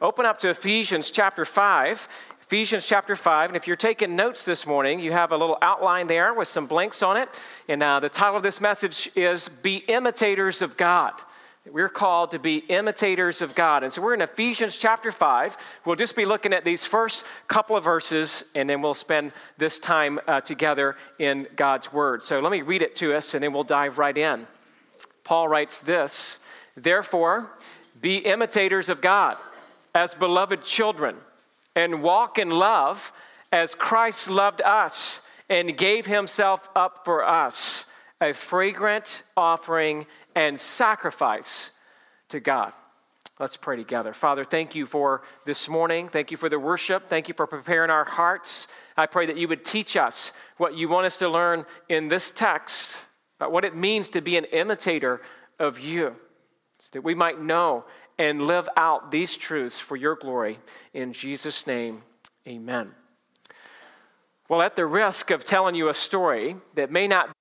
open up to Ephesians chapter 5. Ephesians chapter 5. And if you're taking notes this morning, you have a little outline there with some blanks on it. And uh, the title of this message is Be Imitators of God. We're called to be imitators of God. And so we're in Ephesians chapter 5. We'll just be looking at these first couple of verses, and then we'll spend this time uh, together in God's Word. So let me read it to us, and then we'll dive right in. Paul writes this Therefore, be imitators of God as beloved children and walk in love as Christ loved us and gave himself up for us, a fragrant offering and sacrifice to God. Let's pray together. Father, thank you for this morning. Thank you for the worship. Thank you for preparing our hearts. I pray that you would teach us what you want us to learn in this text about what it means to be an imitator of you, so that we might know and live out these truths for your glory. In Jesus' name, amen. Well, at the risk of telling you a story that may not be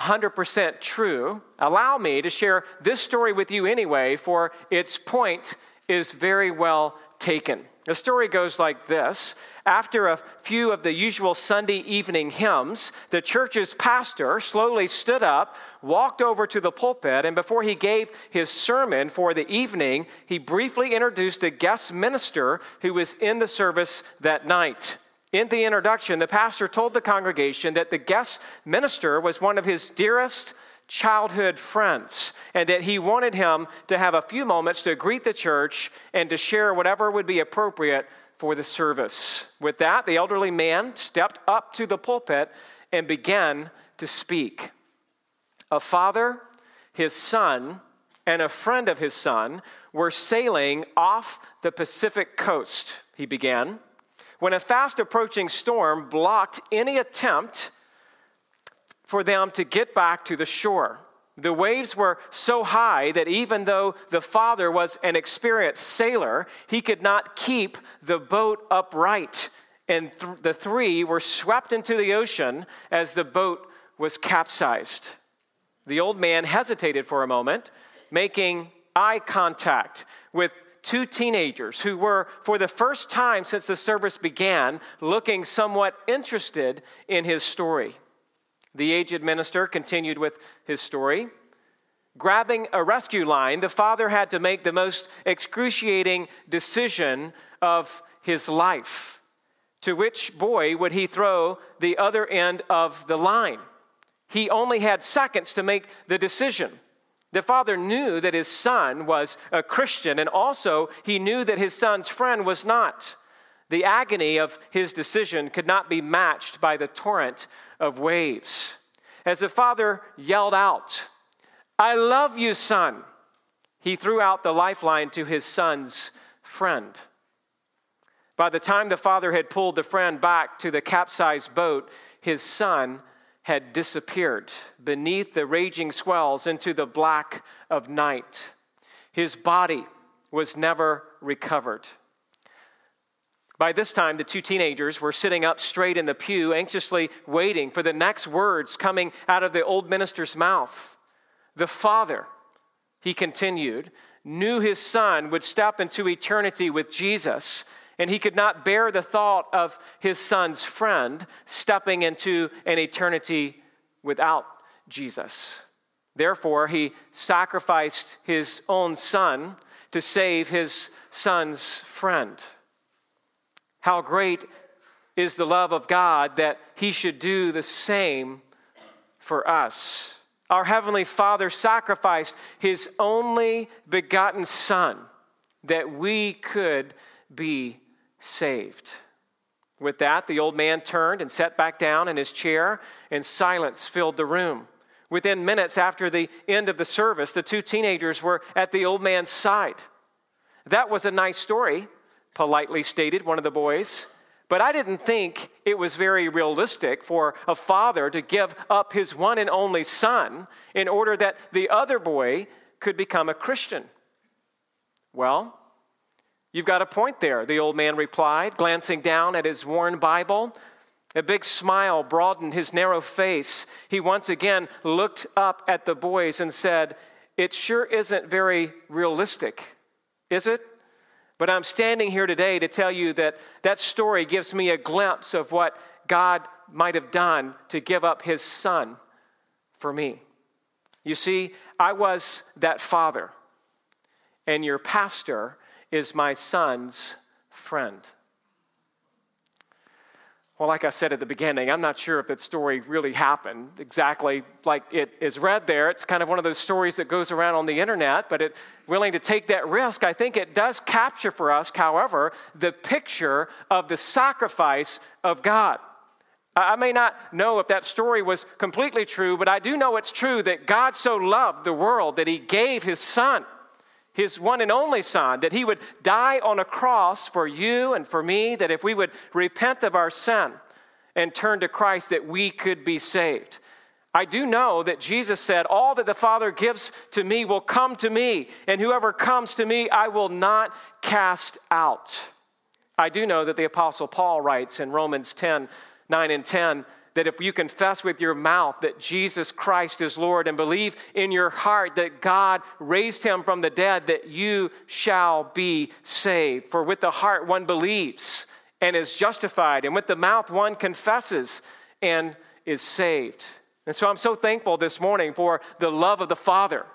100% true, allow me to share this story with you anyway, for its point is very well taken. The story goes like this after a few of the usual Sunday evening hymns, the church's pastor slowly stood up, walked over to the pulpit, and before he gave his sermon for the evening, he briefly introduced a guest minister who was in the service that night. In the introduction, the pastor told the congregation that the guest minister was one of his dearest childhood friends and that he wanted him to have a few moments to greet the church and to share whatever would be appropriate for the service. With that, the elderly man stepped up to the pulpit and began to speak. A father, his son, and a friend of his son were sailing off the Pacific coast, he began, when a fast approaching storm blocked any attempt for them to get back to the shore. The waves were so high that even though the father was an experienced sailor, he could not keep the boat upright. And th- the three were swept into the ocean as the boat was capsized. The old man hesitated for a moment, making eye contact with two teenagers who were, for the first time since the service began, looking somewhat interested in his story. The aged minister continued with his story. Grabbing a rescue line, the father had to make the most excruciating decision of his life. To which boy would he throw the other end of the line? He only had seconds to make the decision. The father knew that his son was a Christian, and also he knew that his son's friend was not. The agony of his decision could not be matched by the torrent of waves. As the father yelled out, I love you, son, he threw out the lifeline to his son's friend. By the time the father had pulled the friend back to the capsized boat, his son had disappeared beneath the raging swells into the black of night. His body was never recovered. By this time, the two teenagers were sitting up straight in the pew, anxiously waiting for the next words coming out of the old minister's mouth. The father, he continued, knew his son would step into eternity with Jesus, and he could not bear the thought of his son's friend stepping into an eternity without Jesus. Therefore, he sacrificed his own son to save his son's friend. How great is the love of God that He should do the same for us. Our Heavenly Father sacrificed His only begotten Son that we could be saved. With that, the old man turned and sat back down in his chair, and silence filled the room. Within minutes after the end of the service, the two teenagers were at the old man's side. That was a nice story, politely stated one of the boys. But I didn't think it was very realistic for a father to give up his one and only son in order that the other boy could become a Christian. Well, you've got a point there, the old man replied, glancing down at his worn Bible. A big smile broadened his narrow face. He once again looked up at the boys and said, It sure isn't very realistic, is it? But I'm standing here today to tell you that that story gives me a glimpse of what God might have done to give up his son for me. You see, I was that father, and your pastor is my son's friend. Well, like I said at the beginning, I'm not sure if that story really happened exactly like it is read there. It's kind of one of those stories that goes around on the internet, but it willing to take that risk. I think it does capture for us, however, the picture of the sacrifice of God. I may not know if that story was completely true, but I do know it's true that God so loved the world that he gave his son his one and only Son, that He would die on a cross for you and for me, that if we would repent of our sin and turn to Christ, that we could be saved. I do know that Jesus said, All that the Father gives to me will come to me, and whoever comes to me, I will not cast out. I do know that the Apostle Paul writes in Romans 10 9 and 10 that if you confess with your mouth that Jesus Christ is Lord and believe in your heart that God raised him from the dead, that you shall be saved. For with the heart one believes and is justified, and with the mouth one confesses and is saved. And so I'm so thankful this morning for the love of the Father.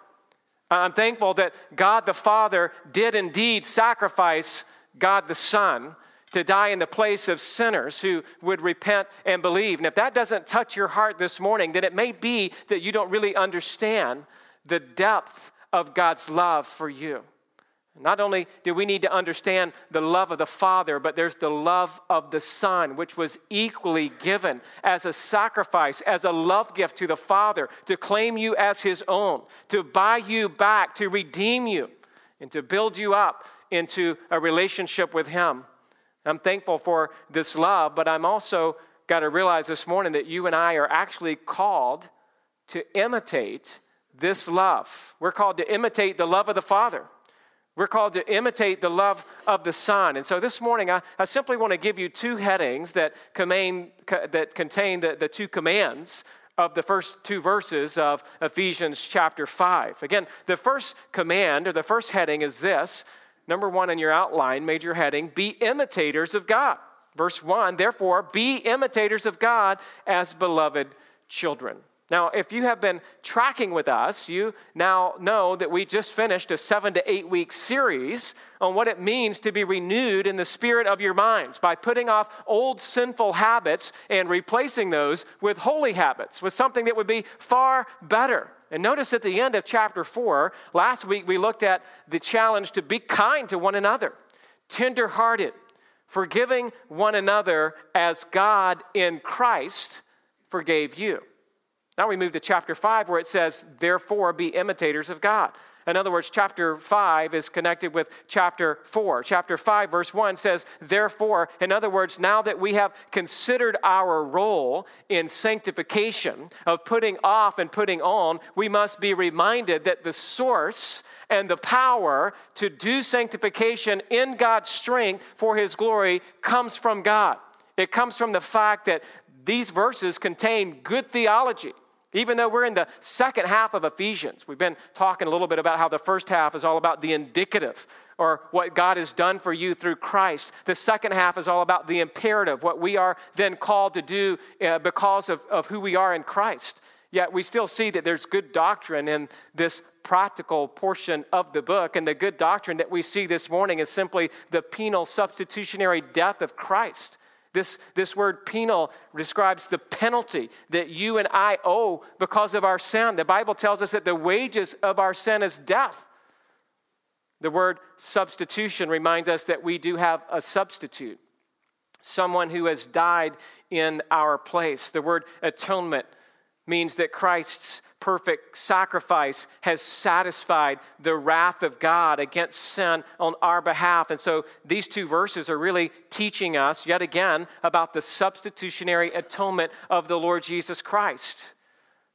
I'm thankful that God the Father did indeed sacrifice God the Son to die in the place of sinners who would repent and believe. And if that doesn't touch your heart this morning, then it may be that you don't really understand the depth of God's love for you. Not only do we need to understand the love of the Father, but there's the love of the Son, which was equally given as a sacrifice, as a love gift to the Father, to claim you as His own, to buy you back, to redeem you, and to build you up into a relationship with Him. I'm thankful for this love, but I'm also got to realize this morning that you and I are actually called to imitate this love. We're called to imitate the love of the Father. We're called to imitate the love of the Son. And so this morning, I, I simply want to give you two headings that contain, that contain the, the two commands of the first two verses of Ephesians chapter 5. Again, the first command or the first heading is this Number one in your outline, major heading, be imitators of God. Verse one, therefore, be imitators of God as beloved children. Now, if you have been tracking with us, you now know that we just finished a seven to eight week series on what it means to be renewed in the spirit of your minds by putting off old sinful habits and replacing those with holy habits, with something that would be far better. And notice at the end of chapter 4, last week we looked at the challenge to be kind to one another, tenderhearted, forgiving one another as God in Christ forgave you. Now we move to chapter 5 where it says, Therefore be imitators of God. In other words, chapter 5 is connected with chapter 4. Chapter 5, verse 1 says, Therefore, in other words, now that we have considered our role in sanctification, of putting off and putting on, we must be reminded that the source and the power to do sanctification in God's strength for His glory comes from God. It comes from the fact that these verses contain good theology. Even though we're in the second half of Ephesians, we've been talking a little bit about how the first half is all about the indicative or what God has done for you through Christ. The second half is all about the imperative, what we are then called to do uh, because of, of who we are in Christ. Yet we still see that there's good doctrine in this practical portion of the book. And the good doctrine that we see this morning is simply the penal substitutionary death of Christ. This, this word penal describes the penalty that you and I owe because of our sin. The Bible tells us that the wages of our sin is death. The word substitution reminds us that we do have a substitute, someone who has died in our place. The word atonement means that Christ's perfect sacrifice has satisfied the wrath of God against sin on our behalf. And so these two verses are really teaching us, yet again, about the substitutionary atonement of the Lord Jesus Christ.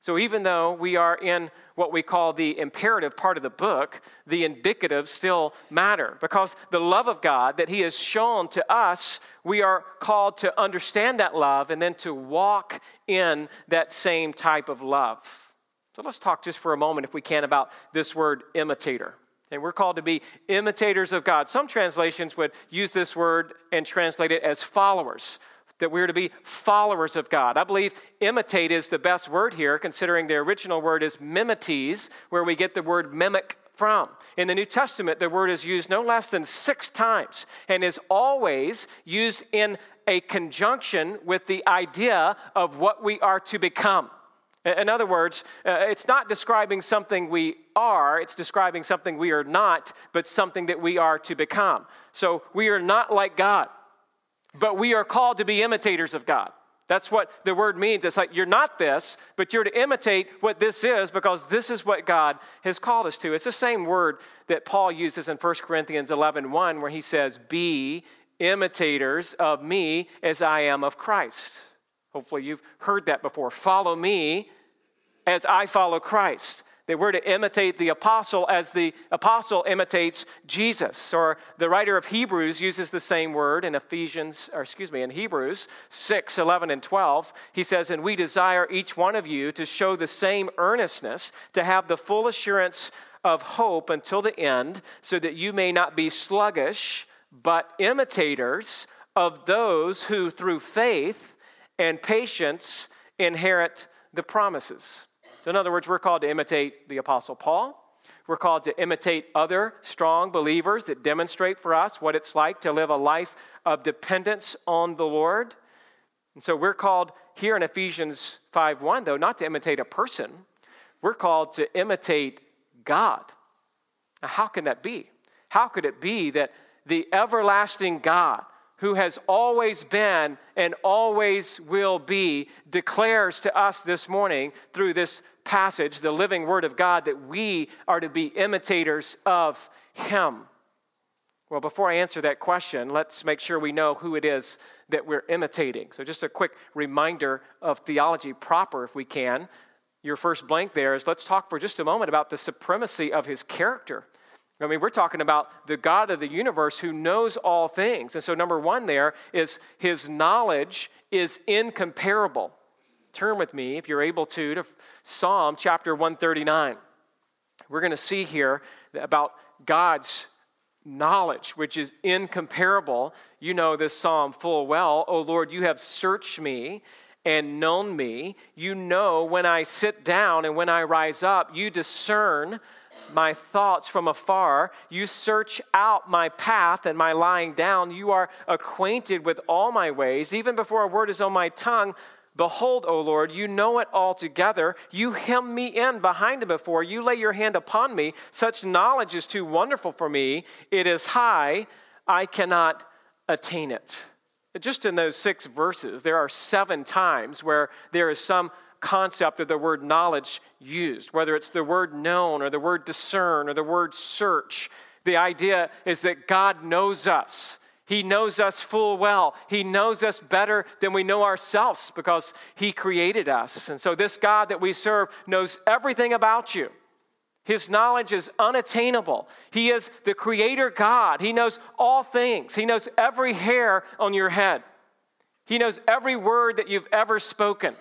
So even though we are in what we call the imperative part of the book, the indicative still matter because the love of God that He has shown to us, we are called to understand that love and then to walk in that same type of love. So let's talk just for a moment, if we can, about this word imitator. And we're called to be imitators of God. Some translations would use this word and translate it as followers, that we're to be followers of God. I believe imitate is the best word here, considering the original word is mimetes, where we get the word mimic from. In the New Testament, the word is used no less than six times and is always used in a conjunction with the idea of what we are to become. In other words, uh, it's not describing something we are, it's describing something we are not, but something that we are to become. So we are not like God, but we are called to be imitators of God. That's what the word means. It's like you're not this, but you're to imitate what this is because this is what God has called us to. It's the same word that Paul uses in 1 Corinthians 11 1, where he says, Be imitators of me as I am of Christ. Hopefully, you've heard that before. Follow me as I follow Christ. That we're to imitate the apostle as the apostle imitates Jesus. Or the writer of Hebrews uses the same word in Ephesians, or excuse me, in Hebrews 6, 11, and 12. He says, And we desire each one of you to show the same earnestness, to have the full assurance of hope until the end, so that you may not be sluggish, but imitators of those who through faith and patience inherit the promises. So, in other words, we're called to imitate the Apostle Paul. We're called to imitate other strong believers that demonstrate for us what it's like to live a life of dependence on the Lord. And so we're called here in Ephesians 5:1 though not to imitate a person. We're called to imitate God. Now how can that be? How could it be that the everlasting God who has always been and always will be declares to us this morning through this passage, the living word of God, that we are to be imitators of him? Well, before I answer that question, let's make sure we know who it is that we're imitating. So, just a quick reminder of theology proper, if we can. Your first blank there is let's talk for just a moment about the supremacy of his character. I mean, we're talking about the God of the universe who knows all things. And so, number one there is his knowledge is incomparable. Turn with me, if you're able to, to Psalm chapter 139. We're going to see here about God's knowledge, which is incomparable. You know this psalm full well. Oh Lord, you have searched me and known me. You know when I sit down and when I rise up. You discern my thoughts from afar. You search out my path and my lying down. You are acquainted with all my ways. Even before a word is on my tongue, Behold, O Lord, you know it altogether. You hem me in behind and before. You lay your hand upon me. Such knowledge is too wonderful for me. It is high. I cannot attain it. Just in those six verses, there are seven times where there is some concept of the word knowledge used, whether it's the word known or the word discern or the word search. The idea is that God knows us. He knows us full well. He knows us better than we know ourselves because He created us. And so, this God that we serve knows everything about you. His knowledge is unattainable. He is the creator God. He knows all things. He knows every hair on your head. He knows every word that you've ever spoken.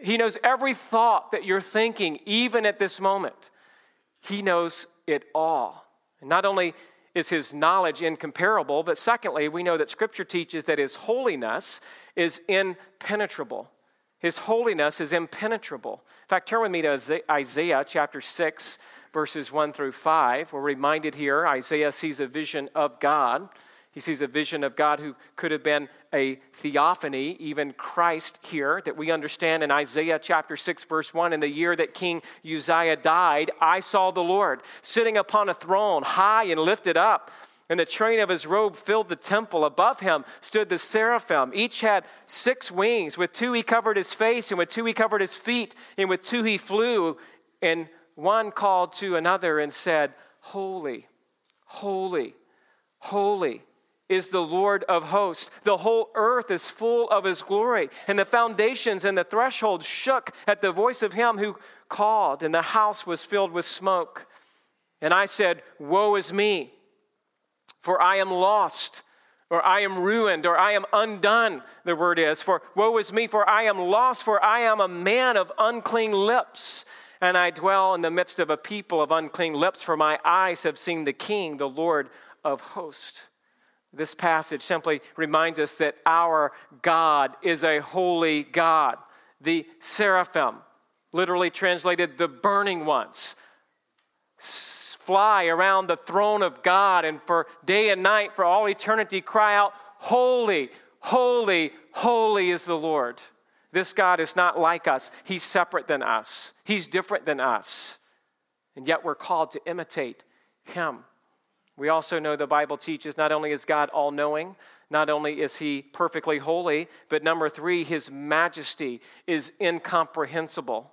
He knows every thought that you're thinking, even at this moment. He knows it all. And not only is his knowledge incomparable, but secondly, we know that scripture teaches that his holiness is impenetrable. His holiness is impenetrable. In fact, turn with me to Isaiah chapter 6, verses 1 through 5. We're reminded here Isaiah sees a vision of God. He sees a vision of God who could have been a theophany, even Christ here, that we understand in Isaiah chapter 6, verse 1. In the year that King Uzziah died, I saw the Lord sitting upon a throne, high and lifted up. And the train of his robe filled the temple. Above him stood the seraphim. Each had six wings. With two he covered his face, and with two he covered his feet, and with two he flew. And one called to another and said, Holy, holy, holy is the Lord of hosts. The whole earth is full of his glory. And the foundations and the threshold shook at the voice of him who called, and the house was filled with smoke. And I said, Woe is me, for I am lost, or I am ruined, or I am undone, the word is. For woe is me, for I am lost, for I am a man of unclean lips and I dwell in the midst of a people of unclean lips, for my eyes have seen the King, the Lord of hosts. This passage simply reminds us that our God is a holy God. The seraphim, literally translated the burning ones, fly around the throne of God and for day and night, for all eternity, cry out, Holy, holy, holy is the Lord. This God is not like us. He's separate than us, He's different than us. And yet we're called to imitate Him. We also know the Bible teaches not only is God all knowing, not only is He perfectly holy, but number three, His majesty is incomprehensible.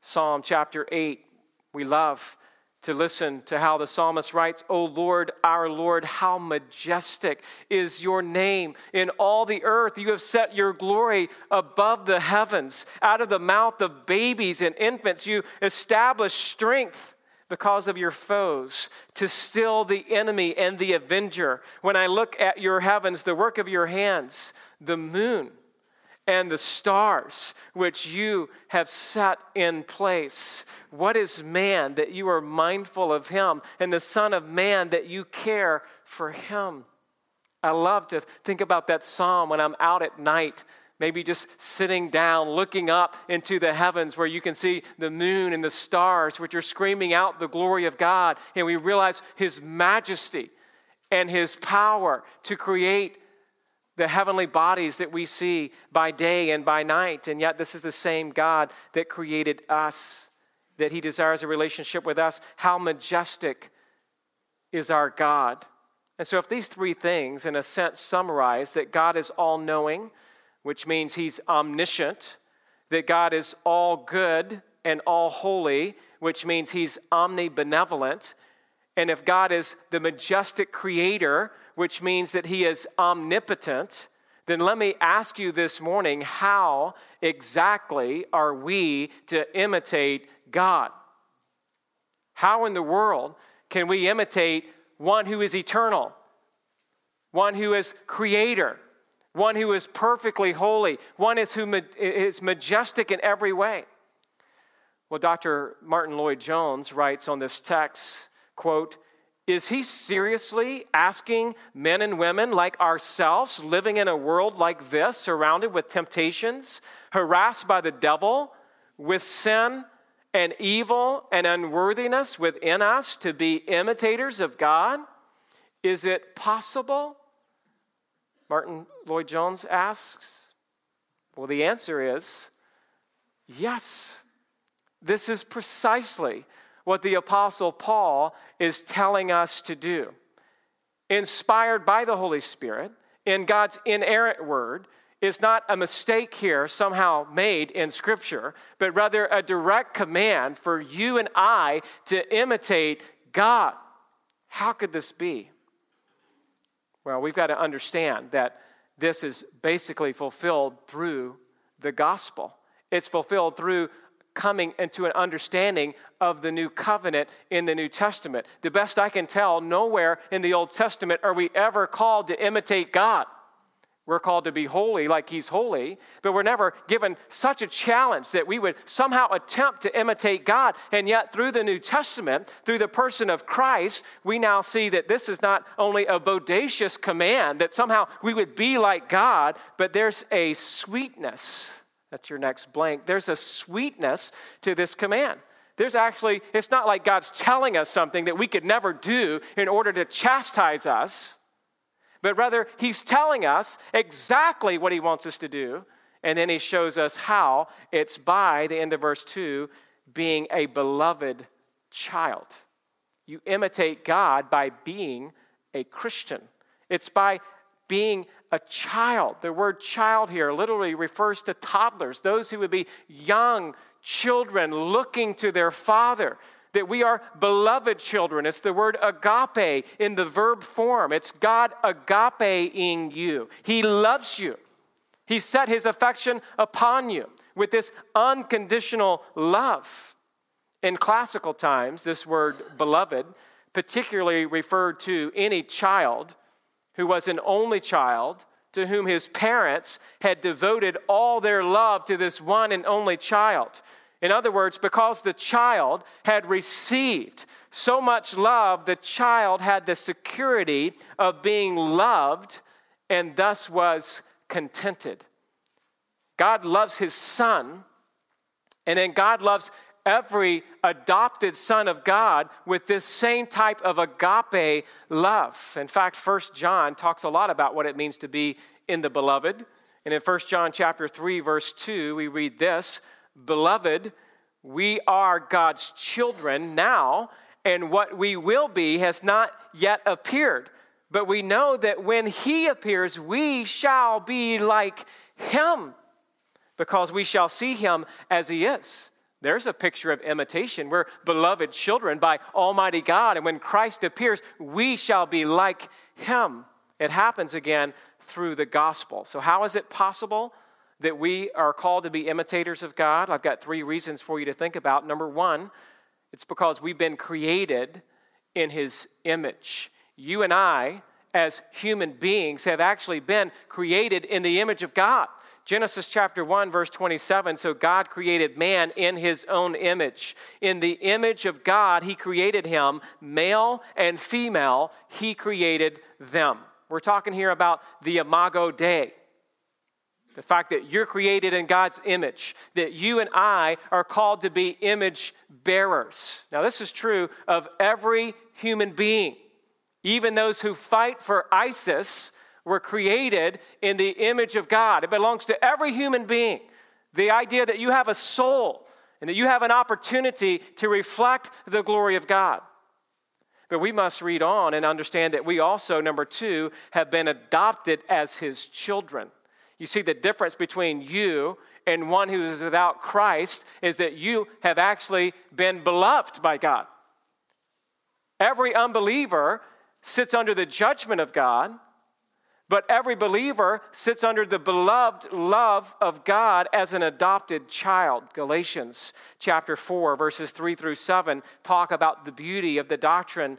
Psalm chapter 8, we love to listen to how the psalmist writes, O Lord, our Lord, how majestic is your name in all the earth. You have set your glory above the heavens. Out of the mouth of babies and infants, you establish strength because of your foes to still the enemy and the avenger. When I look at your heavens, the work of your hands, the moon, and the stars which you have set in place. What is man that you are mindful of him, and the Son of Man that you care for him? I love to think about that psalm when I'm out at night. Maybe just sitting down, looking up into the heavens where you can see the moon and the stars, which are screaming out the glory of God. And we realize His majesty and His power to create the heavenly bodies that we see by day and by night. And yet, this is the same God that created us, that He desires a relationship with us. How majestic is our God. And so, if these three things, in a sense, summarize that God is all knowing, which means He's omniscient, that God is all good and all holy, which means He's omnibenevolent. And if God is the majestic creator, which means that he is omnipotent, then let me ask you this morning how exactly are we to imitate God? How in the world can we imitate one who is eternal, one who is creator, one who is perfectly holy, one is who is majestic in every way? Well, Dr. Martyn Lloyd-Jones writes on this text, quote, is he seriously asking men and women like ourselves, living in a world like this, surrounded with temptations, harassed by the devil, with sin and evil and unworthiness within us, to be imitators of God? Is it possible? Martyn Lloyd-Jones asks. Well, the answer is yes. This is precisely what the Apostle Paul is telling us to do. Inspired by the Holy Spirit in God's inerrant word is not a mistake here somehow made in Scripture, but rather a direct command for you and I to imitate God. How could this be? Well, we've got to understand that this is basically fulfilled through the gospel. It's fulfilled through coming into an understanding of the new covenant in the New Testament. The best I can tell, nowhere in the Old Testament are we ever called to imitate God. We're called to be holy like He's holy, but we're never given such a challenge that we would somehow attempt to imitate God. And yet, through the New Testament, through the person of Christ, we now see that this is not only a bodacious command that somehow we would be like God, but there's a sweetness that's your next blank. There's a sweetness to this command. There's actually, it's not like God's telling us something that we could never do in order to chastise us, but rather, He's telling us exactly what He wants us to do, and then He shows us how. It's by the end of verse 2 being a beloved child. You imitate God by being a Christian. It's by being a child. The word child here literally refers to toddlers, those who would be young children looking to their father. That we are beloved children. It's the word agape in the verb form. It's God agapeing you. He loves you. He set his affection upon you with this unconditional love. In classical times, this word beloved particularly referred to any child who was an only child to whom his parents had devoted all their love to this one and only child. In other words, because the child had received so much love, the child had the security of being loved and thus was contented. God loves his son, and then God loves every adopted son of God with this same type of agape love. In fact, First John talks a lot about what it means to be in the beloved. And in First John chapter 3 verse 2, we read this, "Beloved, we are God's children now, and what we will be has not yet appeared. But we know that when he appears, we shall be like him, because we shall see him as he is. There's a picture of imitation. We're beloved children by Almighty God, and when Christ appears, we shall be like him. It happens again through the gospel. So, how is it possible that we are called to be imitators of God? I've got three reasons for you to think about. Number one, it's because we've been created in his image. You and I, as human beings, have actually been created in the image of God. Genesis chapter 1, verse 27 So God created man in his own image. In the image of God, he created him, male and female, he created them. We're talking here about the Imago Dei. The fact that you're created in God's image, that you and I are called to be image bearers. Now, this is true of every human being. Even those who fight for ISIS were created in the image of God. It belongs to every human being. The idea that you have a soul and that you have an opportunity to reflect the glory of God. But we must read on and understand that we also, number two, have been adopted as his children. You see, the difference between you and one who is without Christ is that you have actually been beloved by God. Every unbeliever sits under the judgment of God, but every believer sits under the beloved love of God as an adopted child. Galatians chapter 4, verses 3 through 7 talk about the beauty of the doctrine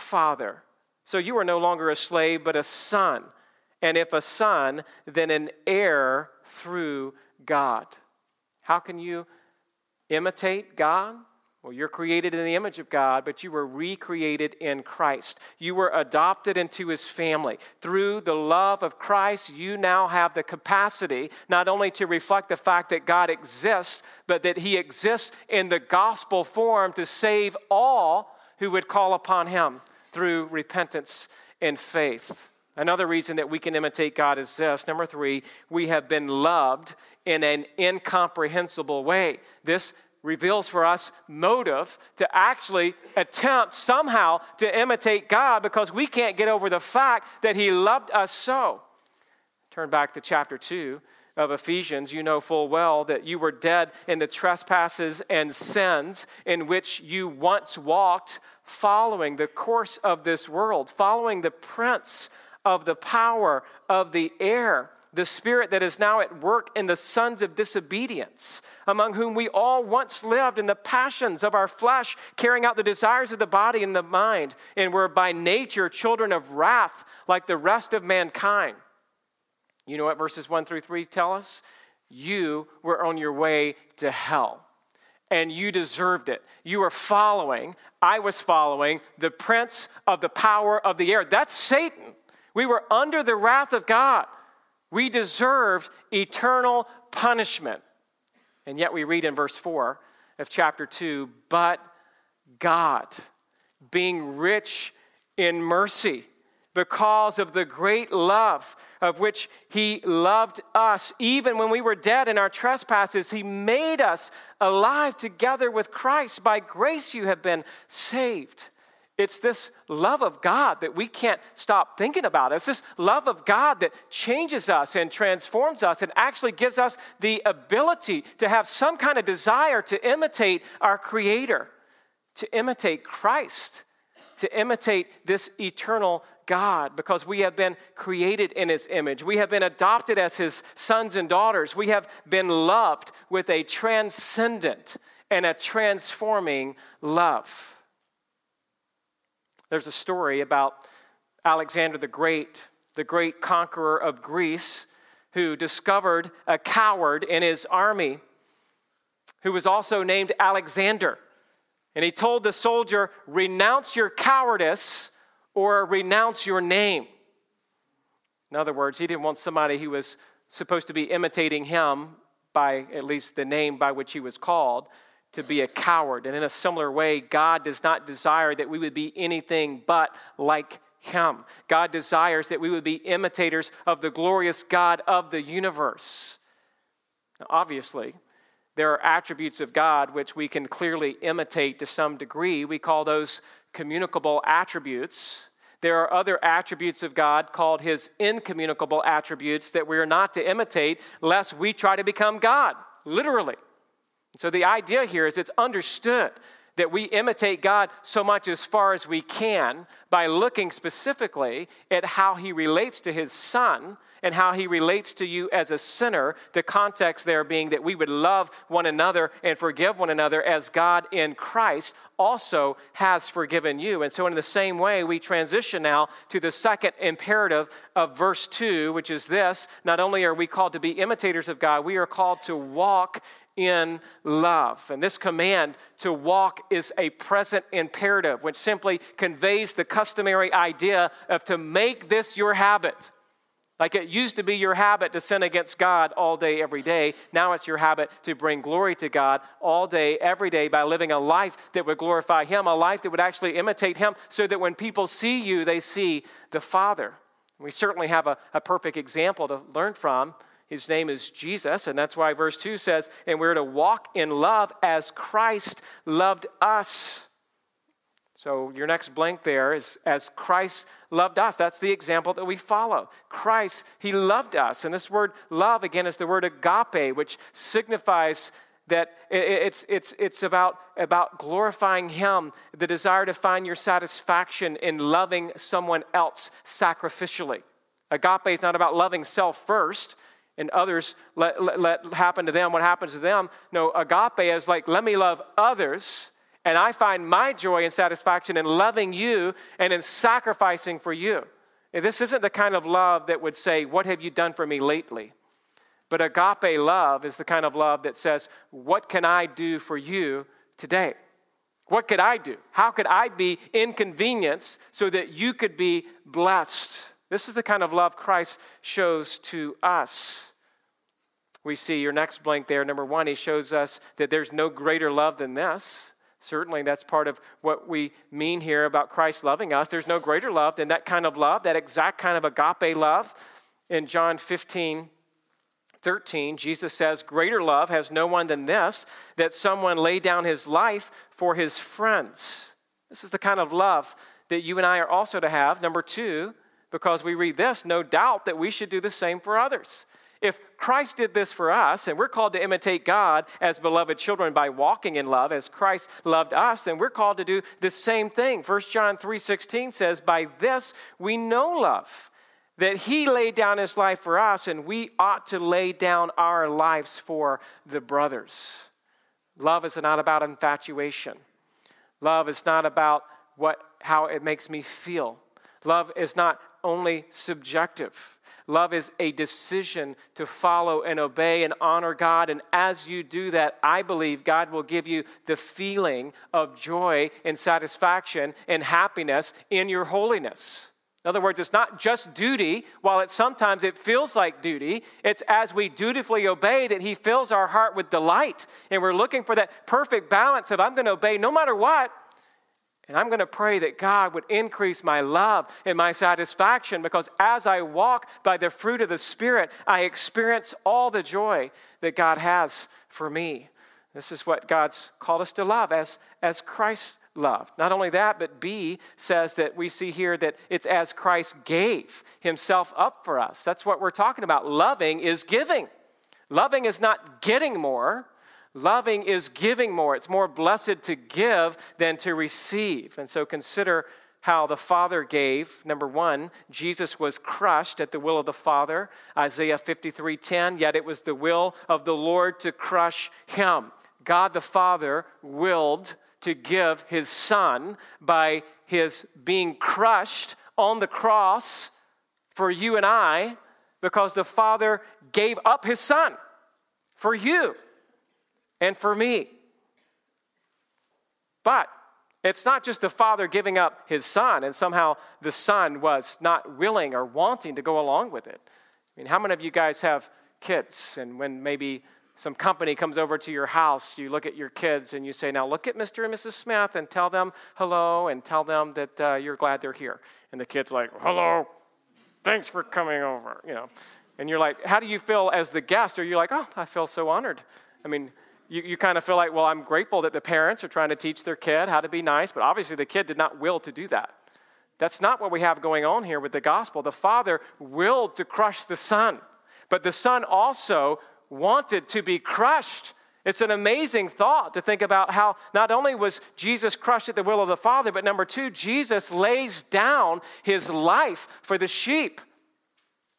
Father. So you are no longer a slave, but a son. And if a son, then an heir through God. How can you imitate God? Well, you're created in the image of God, but you were recreated in Christ. You were adopted into his family. Through the love of Christ, you now have the capacity not only to reflect the fact that God exists, but that he exists in the gospel form to save all who would call upon him through repentance and faith. Another reason that we can imitate God is this. Number three, we have been loved in an incomprehensible way. This reveals for us motive to actually attempt somehow to imitate God because we can't get over the fact that He loved us so. Turn back to chapter 2 of Ephesians, you know full well that you were dead in the trespasses and sins in which you once walked, following the course of this world, following the prince of the power of the air, the spirit that is now at work in the sons of disobedience, among whom we all once lived in the passions of our flesh, carrying out the desires of the body and the mind, and were by nature children of wrath like the rest of mankind. You know what verses 1 through 3 tell us? You were on your way to hell and you deserved it. You were following, I was following the prince of the power of the air. That's Satan. We were under the wrath of God. We deserved eternal punishment. And yet we read in verse 4 of chapter 2 but God, being rich in mercy, because of the great love of which He loved us. Even when we were dead in our trespasses, He made us alive together with Christ. By grace you have been saved. It's this love of God that we can't stop thinking about. It's this love of God that changes us and transforms us and actually gives us the ability to have some kind of desire to imitate our Creator, to imitate Christ, to imitate this eternal God because we have been created in His image. We have been adopted as His sons and daughters. We have been loved with a transcendent and a transforming love. There's a story about Alexander the Great, the great conqueror of Greece, who discovered a coward in his army who was also named Alexander. And he told the soldier, Renounce your cowardice or renounce your name. In other words, he didn't want somebody who was supposed to be imitating him by at least the name by which he was called to be a coward. And in a similar way, God does not desire that we would be anything but like him. God desires that we would be imitators of the glorious God of the universe. Now, obviously, there are attributes of God which we can clearly imitate to some degree. We call those communicable attributes. There are other attributes of God called his incommunicable attributes that we are not to imitate lest we try to become God, literally. So the idea here is it's understood that we imitate God so much as far as we can by looking specifically at how he relates to his son and how he relates to you as a sinner. The context there being that we would love one another and forgive one another as God in Christ also has forgiven you. And so, in the same way, we transition now to the second imperative of verse 2, which is this not only are we called to be imitators of God, we are called to walk in love. And this command to walk is a present imperative, which simply conveys the customary idea of to make this your habit. Like it used to be your habit to sin against God all day, every day. Now it's your habit to bring glory to God all day, every day by living a life that would glorify Him, a life that would actually imitate Him, so that when people see you, they see the Father. We certainly have a, a perfect example to learn from his name is Jesus, and that's why verse 2 says, And we're to walk in love as Christ loved us. So your next blank there is as Christ loved us. That's the example that we follow. Christ, he loved us. And this word love, again, is the word agape, which signifies that it's, it's, it's about, about glorifying Him, the desire to find your satisfaction in loving someone else sacrificially. Agape is not about loving self first, and others let, let, let, happen to them what happens to them. No, agape is like, let me love others, and I find my joy and satisfaction in loving you and in sacrificing for you. And this isn't the kind of love that would say, What have you done for me lately? But agape love is the kind of love that says, What can I do for you today? What could I do? How could I be inconvenienced so that you could be blessed? This is the kind of love Christ shows to us we see your next blank there. Number one, he shows us that there's no greater love than this. Certainly, that's part of what we mean here about Christ loving us. There's no greater love than that kind of love, that exact kind of agape love. In John 15, 13, Jesus says, Greater love has no one than this, that someone lay down his life for his friends. This is the kind of love that you and I are also to have. Number two, because we read this, no doubt that we should do the same for others. If Christ did this for us, and we're called to imitate God as beloved children by walking in love as Christ loved us, then we're called to do the same thing. 1 John 3:16 says, "By this we know love, that he laid down his life for us, and we ought to lay down our lives for the brothers." Love is not about infatuation. Love is not about what how it makes me feel. Love is not only subjective. Love is a decision to follow and obey and honor God. And as you do that, I believe God will give you the feeling of joy and satisfaction and happiness in your holiness. In other words, it's not just duty, while it sometimes it feels like duty. It's as we dutifully obey that He fills our heart with delight. And we're looking for that perfect balance of I'm going to obey no matter what, and I'm going to pray that God would increase my love and my satisfaction because as I walk by the fruit of the Spirit, I experience all the joy that God has for me. This is what God's called us to love as, as Christ loved. Not only that, but B says that we see here that it's as Christ gave himself up for us. That's what we're talking about. Loving is giving. Loving is not getting more, loving is giving more. It's more blessed to give than to receive. And so consider how the Father gave. Number one, Jesus was crushed at the will of the Father. Isaiah 53:10, yet it was the will of the Lord to crush him. God the Father willed to give his son by his being crushed on the cross for you and I because the Father gave up his son for you and for me. But it's not just the Father giving up his son and somehow the son was not willing or wanting to go along with it. I mean, how many of you guys have kids and when maybe some company comes over to your house, you look at your kids and you say, Now look at Mr. and Mrs. Smith and tell them hello and tell them that uh, you're glad they're here. And the kid's like, Hello, thanks for coming over, you know. And you're like, How do you feel as the guest? Or you're like, Oh, I feel so honored. I mean, you, you kind of feel like, Well, I'm grateful that the parents are trying to teach their kid how to be nice, but obviously the kid did not will to do that. That's not what we have going on here with the gospel. The father willed to crush the son, but the son also wanted to be crushed. It's an amazing thought to think about how not only was Jesus crushed at the will of the Father, but number two, Jesus lays down his life for the sheep.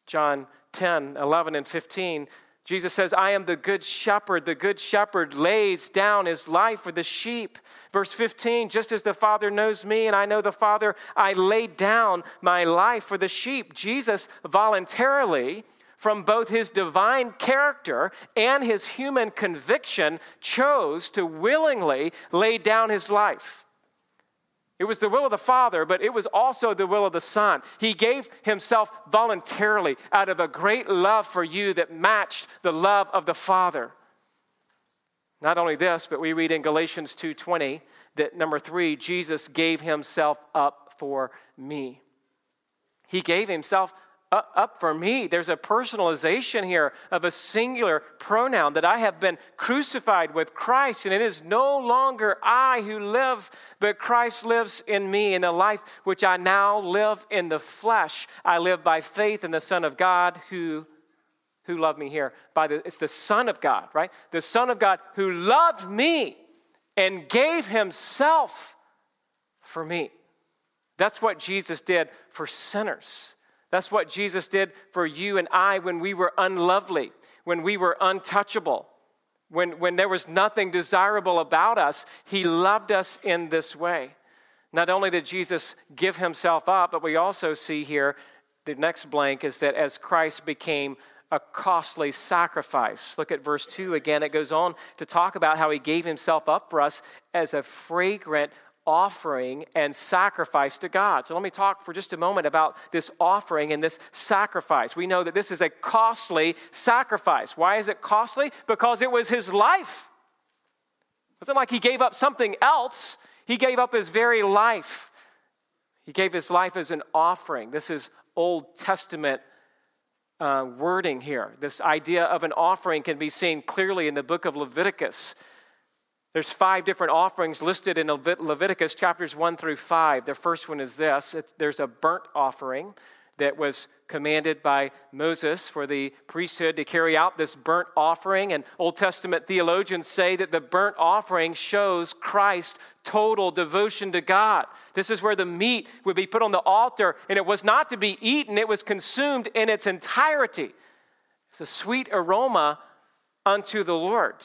John 10, 11, and 15. Jesus says, I am the good shepherd. The good shepherd lays down his life for the sheep. Verse 15, just as the Father knows me and I know the Father, I lay down my life for the sheep. Jesus voluntarily from both his divine character and his human conviction, chose to willingly lay down his life. It was the will of the Father, but it was also the will of the Son. He gave himself voluntarily out of a great love for you that matched the love of the Father. Not only this, but we read in Galatians 2:20 that number 3, Jesus gave himself up for me. He gave himself up for me. There's a personalization here of a singular pronoun that I have been crucified with Christ, and it is no longer I who live, but Christ lives in me. In the life which I now live in the flesh, I live by faith in the Son of God who. Who loved me here? By the, it's the Son of God, right? The Son of God who loved me and gave Himself for me. That's what Jesus did for sinners. That's what Jesus did for you and I when we were unlovely, when we were untouchable, when, when there was nothing desirable about us. He loved us in this way. Not only did Jesus give himself up, but we also see here the next blank is that as Christ became a costly sacrifice. Look at verse 2 again. It goes on to talk about how he gave himself up for us as a fragrant offering and sacrifice to God. So let me talk for just a moment about this offering and this sacrifice. We know that this is a costly sacrifice. Why is it costly? Because it was his life. It wasn't like he gave up something else, he gave up his very life. He gave his life as an offering. This is Old Testament uh, wording here. This idea of an offering can be seen clearly in the book of Leviticus. There's five different offerings listed in Leviticus chapters 1 through 5. The first one is this it's, there's a burnt offering that was commanded by Moses for the priesthood to carry out this burnt offering. And Old Testament theologians say that the burnt offering shows Christ's total devotion to God. This is where the meat would be put on the altar, and it was not to be eaten, it was consumed in its entirety. It's a sweet aroma unto the Lord.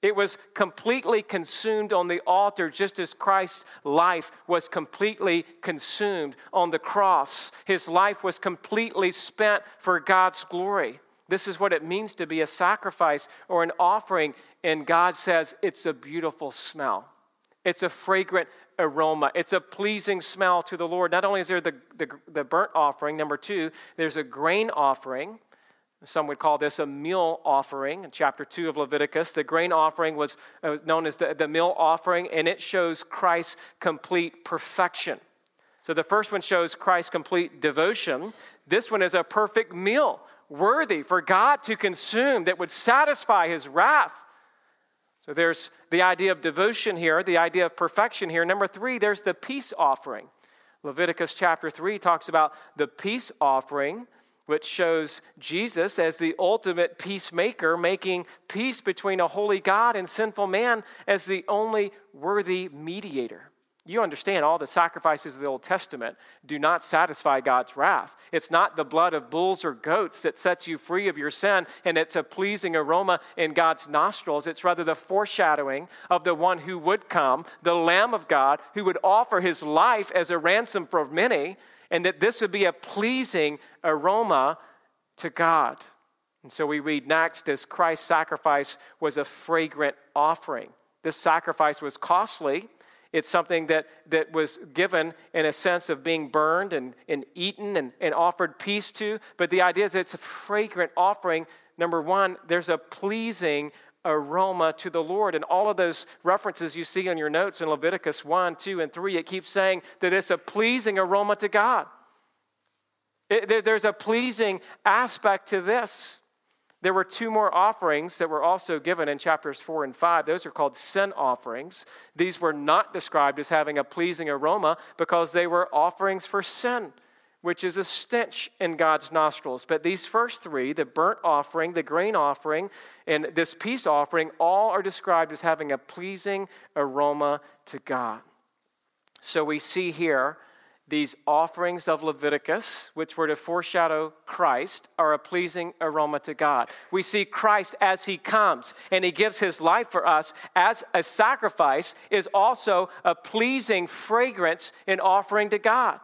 It was completely consumed on the altar, just as Christ's life was completely consumed on the cross. His life was completely spent for God's glory. This is what it means to be a sacrifice or an offering. And God says it's a beautiful smell, it's a fragrant aroma, it's a pleasing smell to the Lord. Not only is there the, the, the burnt offering, number two, there's a grain offering. Some would call this a meal offering. In chapter 2 of Leviticus, the grain offering was, uh, known as the, the meal offering, and it shows Christ's complete perfection. So the first one shows Christ's complete devotion. This one is a perfect meal, worthy for God to consume, that would satisfy his wrath. So there's the idea of devotion here, the idea of perfection here. Number three, there's the peace offering. Leviticus chapter 3 talks about the peace offering, which shows Jesus as the ultimate peacemaker, making peace between a holy God and sinful man as the only worthy mediator. You understand all the sacrifices of the Old Testament do not satisfy God's wrath. It's not the blood of bulls or goats that sets you free of your sin and it's a pleasing aroma in God's nostrils. It's rather the foreshadowing of the one who would come, the Lamb of God, who would offer his life as a ransom for many, and that this would be a pleasing aroma to God. And so we read next as Christ's sacrifice was a fragrant offering. This sacrifice was costly. It's something that, that was given in a sense of being burned and, and eaten and, and offered peace to. But the idea is it's a fragrant offering. Number one, there's a pleasing aroma to the Lord. And all of those references you see on your notes in Leviticus 1, 2, and 3, it keeps saying that it's a pleasing aroma to God. It, there, there's a pleasing aspect to this. There were two more offerings that were also given in chapters 4 and 5. Those are called sin offerings. These were not described as having a pleasing aroma because they were offerings for sin, which is a stench in God's nostrils. But these first three, the burnt offering, the grain offering, and this peace offering, all are described as having a pleasing aroma to God. So we see here these offerings of Leviticus, which were to foreshadow Christ, are a pleasing aroma to God. We see Christ as he comes and he gives his life for us as a sacrifice, is also a pleasing fragrance in offering to God.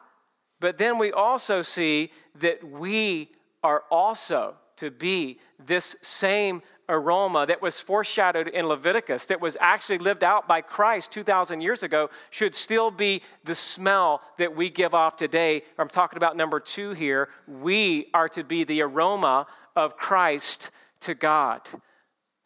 But then we also see that we are also to be this same aroma that was foreshadowed in Leviticus, that was actually lived out by Christ 2,000 years ago, should still be the smell that we give off today. I'm talking about number two here. We are to be the aroma of Christ to God.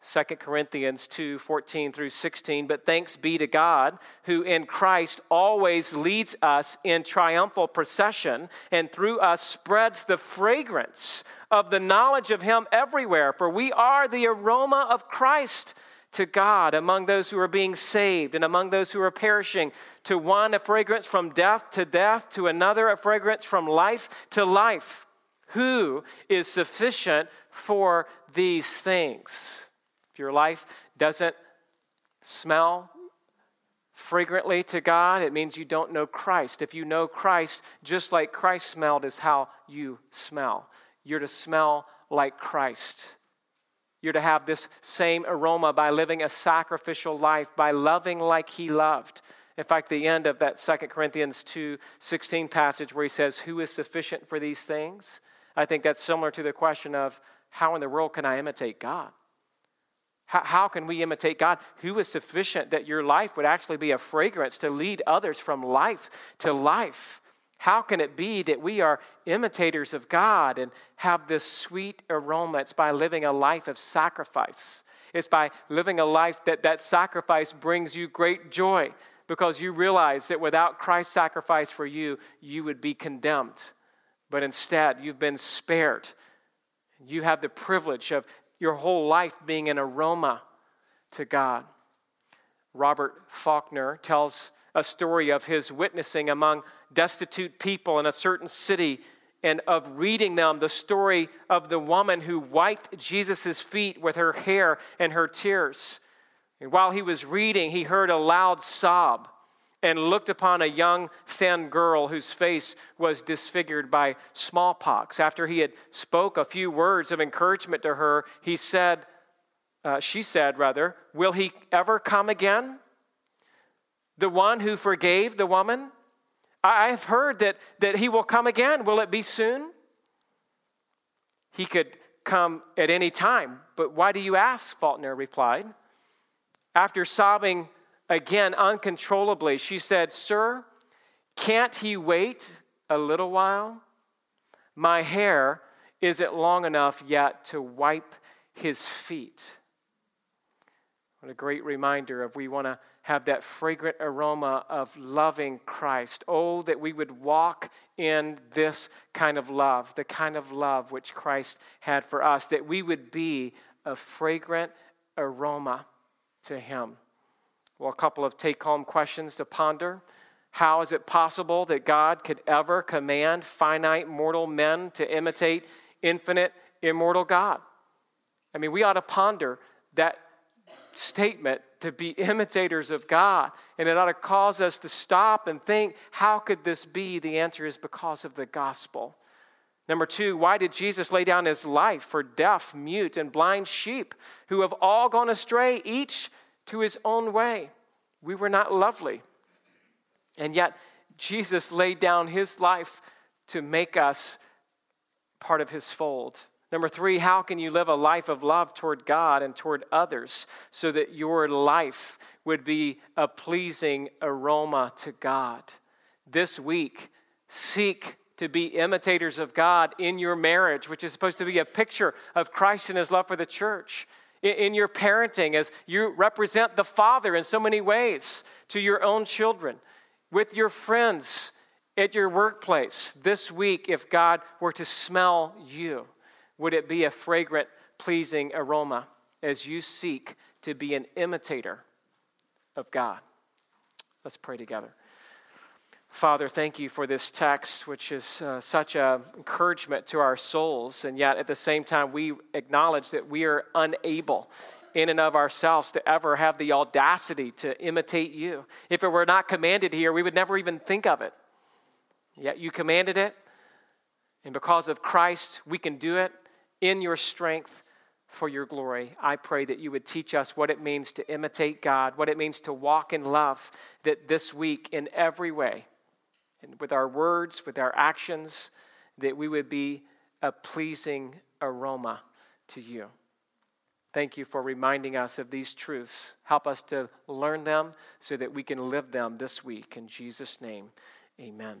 2 Corinthians 2 14 through 16. But thanks be to God, who in Christ always leads us in triumphal procession and through us spreads the fragrance of the knowledge of Him everywhere. For we are the aroma of Christ to God among those who are being saved and among those who are perishing. To one, a fragrance from death to death, to another, a fragrance from life to life. Who is sufficient for these things? Your life doesn't smell fragrantly to God, it means you don't know Christ. If you know Christ, just like Christ smelled, is how you smell. You're to smell like Christ. You're to have this same aroma by living a sacrificial life, by loving like he loved. In fact, the end of that Second Corinthians 2 16 passage where he says, Who is sufficient for these things? I think that's similar to the question of how in the world can I imitate God? How, how can we imitate God? Who is sufficient that your life would actually be a fragrance to lead others from life to life? How can it be that we are imitators of God and have this sweet aroma? It's by living a life of sacrifice. It's by living a life that that sacrifice brings you great joy because you realize that without Christ's sacrifice for you, you would be condemned. But instead, you've been spared. You have the privilege of your whole life being an aroma to God. Robert Faulkner tells a story of his witnessing among destitute people in a certain city and of reading them the story of the woman who wiped Jesus' feet with her hair and her tears. And while he was reading, he heard a loud sob and looked upon a young, thin girl whose face was disfigured by smallpox. After he had spoke a few words of encouragement to her, he said, uh, she said, rather, Will he ever come again? The one who forgave the woman? I have heard that, that he will come again. Will it be soon? He could come at any time. But why do you ask? Faulkner replied. After sobbing again uncontrollably. She said, Sir, can't he wait a little while? My hair isn't long enough yet to wipe his feet. What a great reminder of we want to have that fragrant aroma of loving Christ. Oh, that we would walk in this kind of love, the kind of love which Christ had for us, that we would be a fragrant aroma to Him. Well, a couple of take home questions to ponder. How is it possible that God could ever command finite mortal men to imitate infinite immortal God? I mean, we ought to ponder that statement to be imitators of God. And it ought to cause us to stop and think, how could this be? The answer is because of the gospel. Number two, why did Jesus lay down his life for deaf, mute, and blind sheep who have all gone astray, each to his own way? We were not lovely. And yet, Jesus laid down his life to make us part of his fold. Number three, how can you live a life of love toward God and toward others so that your life would be a pleasing aroma to God? This week, seek to be imitators of God in your marriage, which is supposed to be a picture of Christ and his love for the church. In your parenting, as you represent the Father in so many ways to your own children, with your friends, at your workplace, this week, if God were to smell you would it be a fragrant, pleasing aroma as you seek to be an imitator of God? Let's pray together. Father, thank you for this text, which is uh, such an encouragement to our souls, and yet at the same time, we acknowledge that we are unable in and of ourselves to ever have the audacity to imitate you. If it were not commanded here, we would never even think of it. Yet you commanded it, and because of Christ, we can do it in your strength for your glory. I pray that you would teach us what it means to imitate God, what it means to walk in love, that this week, in every way, and with our words, with our actions, that we would be a pleasing aroma to you. Thank you for reminding us of these truths. Help us to learn them so that we can live them this week. In Jesus' name, amen.